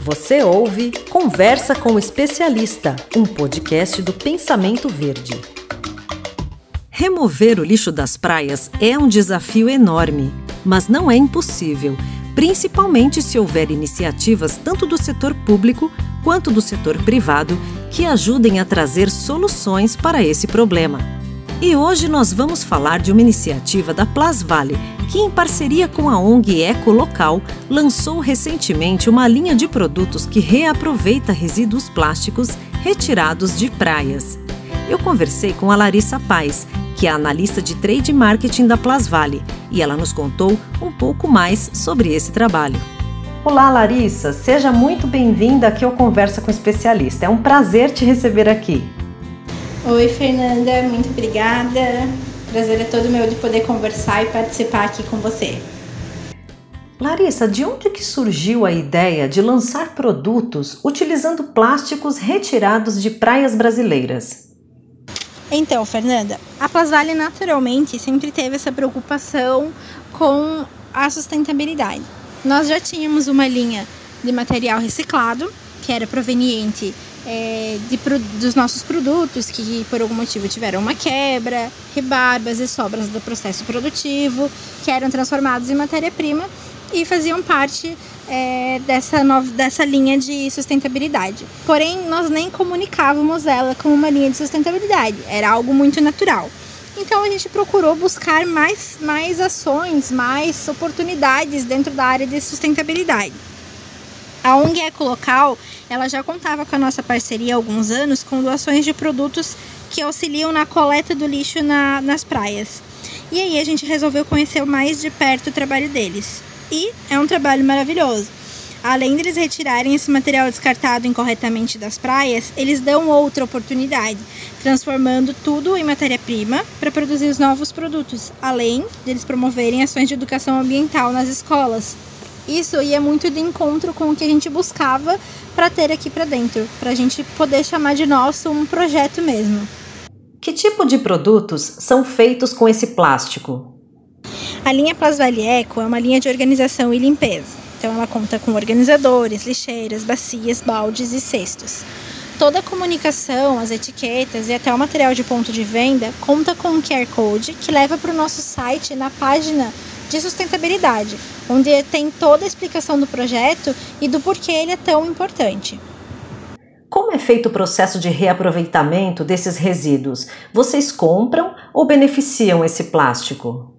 Você ouve Conversa com o Especialista, um podcast do Pensamento Verde. Remover o lixo das praias é um desafio enorme, mas não é impossível, principalmente se houver iniciativas tanto do setor público quanto do setor privado que ajudem a trazer soluções para esse problema. E hoje nós vamos falar de uma iniciativa da Plasvale, que, em parceria com a ONG Eco Local, lançou recentemente uma linha de produtos que reaproveita resíduos plásticos retirados de praias. Eu conversei com a Larissa Paz, que é analista de trade marketing da Plasvale, e ela nos contou um pouco mais sobre esse trabalho. Olá, Larissa, seja muito bem-vinda aqui ao Conversa com Especialista. É um prazer te receber aqui. Oi, Fernanda, muito obrigada. Prazer é todo meu de poder conversar e participar aqui com você. Larissa, de onde que surgiu a ideia de lançar produtos utilizando plásticos retirados de praias brasileiras? Então, Fernanda, a Plasvale naturalmente sempre teve essa preocupação com a sustentabilidade. Nós já tínhamos uma linha de material reciclado, que era proveniente é, de, dos nossos produtos que por algum motivo tiveram uma quebra, rebarbas e sobras do processo produtivo, que eram transformados em matéria-prima e faziam parte é, dessa, nova, dessa linha de sustentabilidade. Porém, nós nem comunicávamos ela como uma linha de sustentabilidade, era algo muito natural. Então a gente procurou buscar mais, mais ações, mais oportunidades dentro da área de sustentabilidade. A ONG Ecolocal, ela já contava com a nossa parceria há alguns anos com doações de produtos que auxiliam na coleta do lixo na, nas praias. E aí a gente resolveu conhecer mais de perto o trabalho deles. E é um trabalho maravilhoso. Além de eles retirarem esse material descartado incorretamente das praias, eles dão outra oportunidade, transformando tudo em matéria-prima para produzir os novos produtos, além de eles promoverem ações de educação ambiental nas escolas, isso ia muito de encontro com o que a gente buscava para ter aqui para dentro, para a gente poder chamar de nosso um projeto mesmo. Que tipo de produtos são feitos com esse plástico? A linha Plasvale Eco é uma linha de organização e limpeza. Então ela conta com organizadores, lixeiras, bacias, baldes e cestos. Toda a comunicação, as etiquetas e até o material de ponto de venda conta com um QR Code que leva para o nosso site na página de sustentabilidade, onde tem toda a explicação do projeto e do porquê ele é tão importante. Como é feito o processo de reaproveitamento desses resíduos? Vocês compram ou beneficiam esse plástico?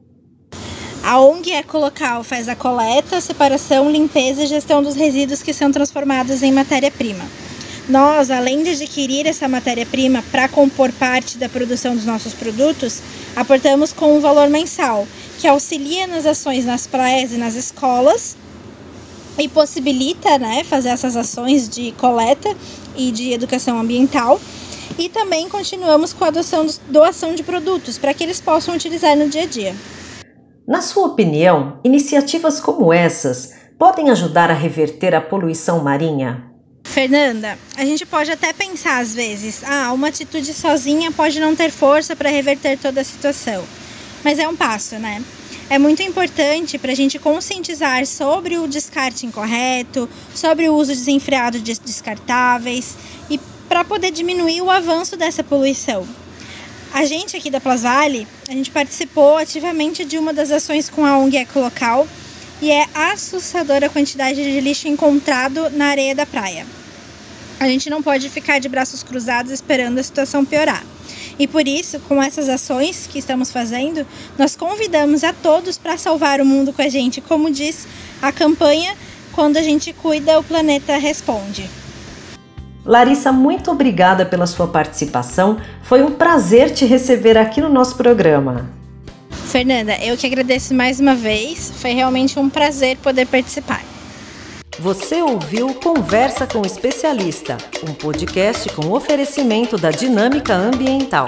A ONG Ecolocal faz a coleta, separação, limpeza e gestão dos resíduos que são transformados em matéria-prima. Nós, além de adquirir essa matéria-prima para compor parte da produção dos nossos produtos, aportamos com um valor mensal, que auxilia nas ações nas praias e nas escolas e possibilita né, fazer essas ações de coleta e de educação ambiental. E também continuamos com a doação de produtos para que eles possam utilizar no dia a dia. Na sua opinião, iniciativas como essas podem ajudar a reverter a poluição marinha? Fernanda, a gente pode até pensar às vezes, ah, uma atitude sozinha pode não ter força para reverter toda a situação mas é um passo, né? É muito importante para a gente conscientizar sobre o descarte incorreto, sobre o uso desenfreado de descartáveis e para poder diminuir o avanço dessa poluição. A gente aqui da Plasvale, a gente participou ativamente de uma das ações com a ONG Ecolocal e é assustadora a quantidade de lixo encontrado na areia da praia. A gente não pode ficar de braços cruzados esperando a situação piorar. E por isso, com essas ações que estamos fazendo, nós convidamos a todos para salvar o mundo com a gente, como diz a campanha Quando a gente cuida, o planeta responde. Larissa, muito obrigada pela sua participação. Foi um prazer te receber aqui no nosso programa. Fernanda, eu que agradeço mais uma vez. Foi realmente um prazer poder participar. Você ouviu Conversa com o Especialista, um podcast com oferecimento da Dinâmica Ambiental.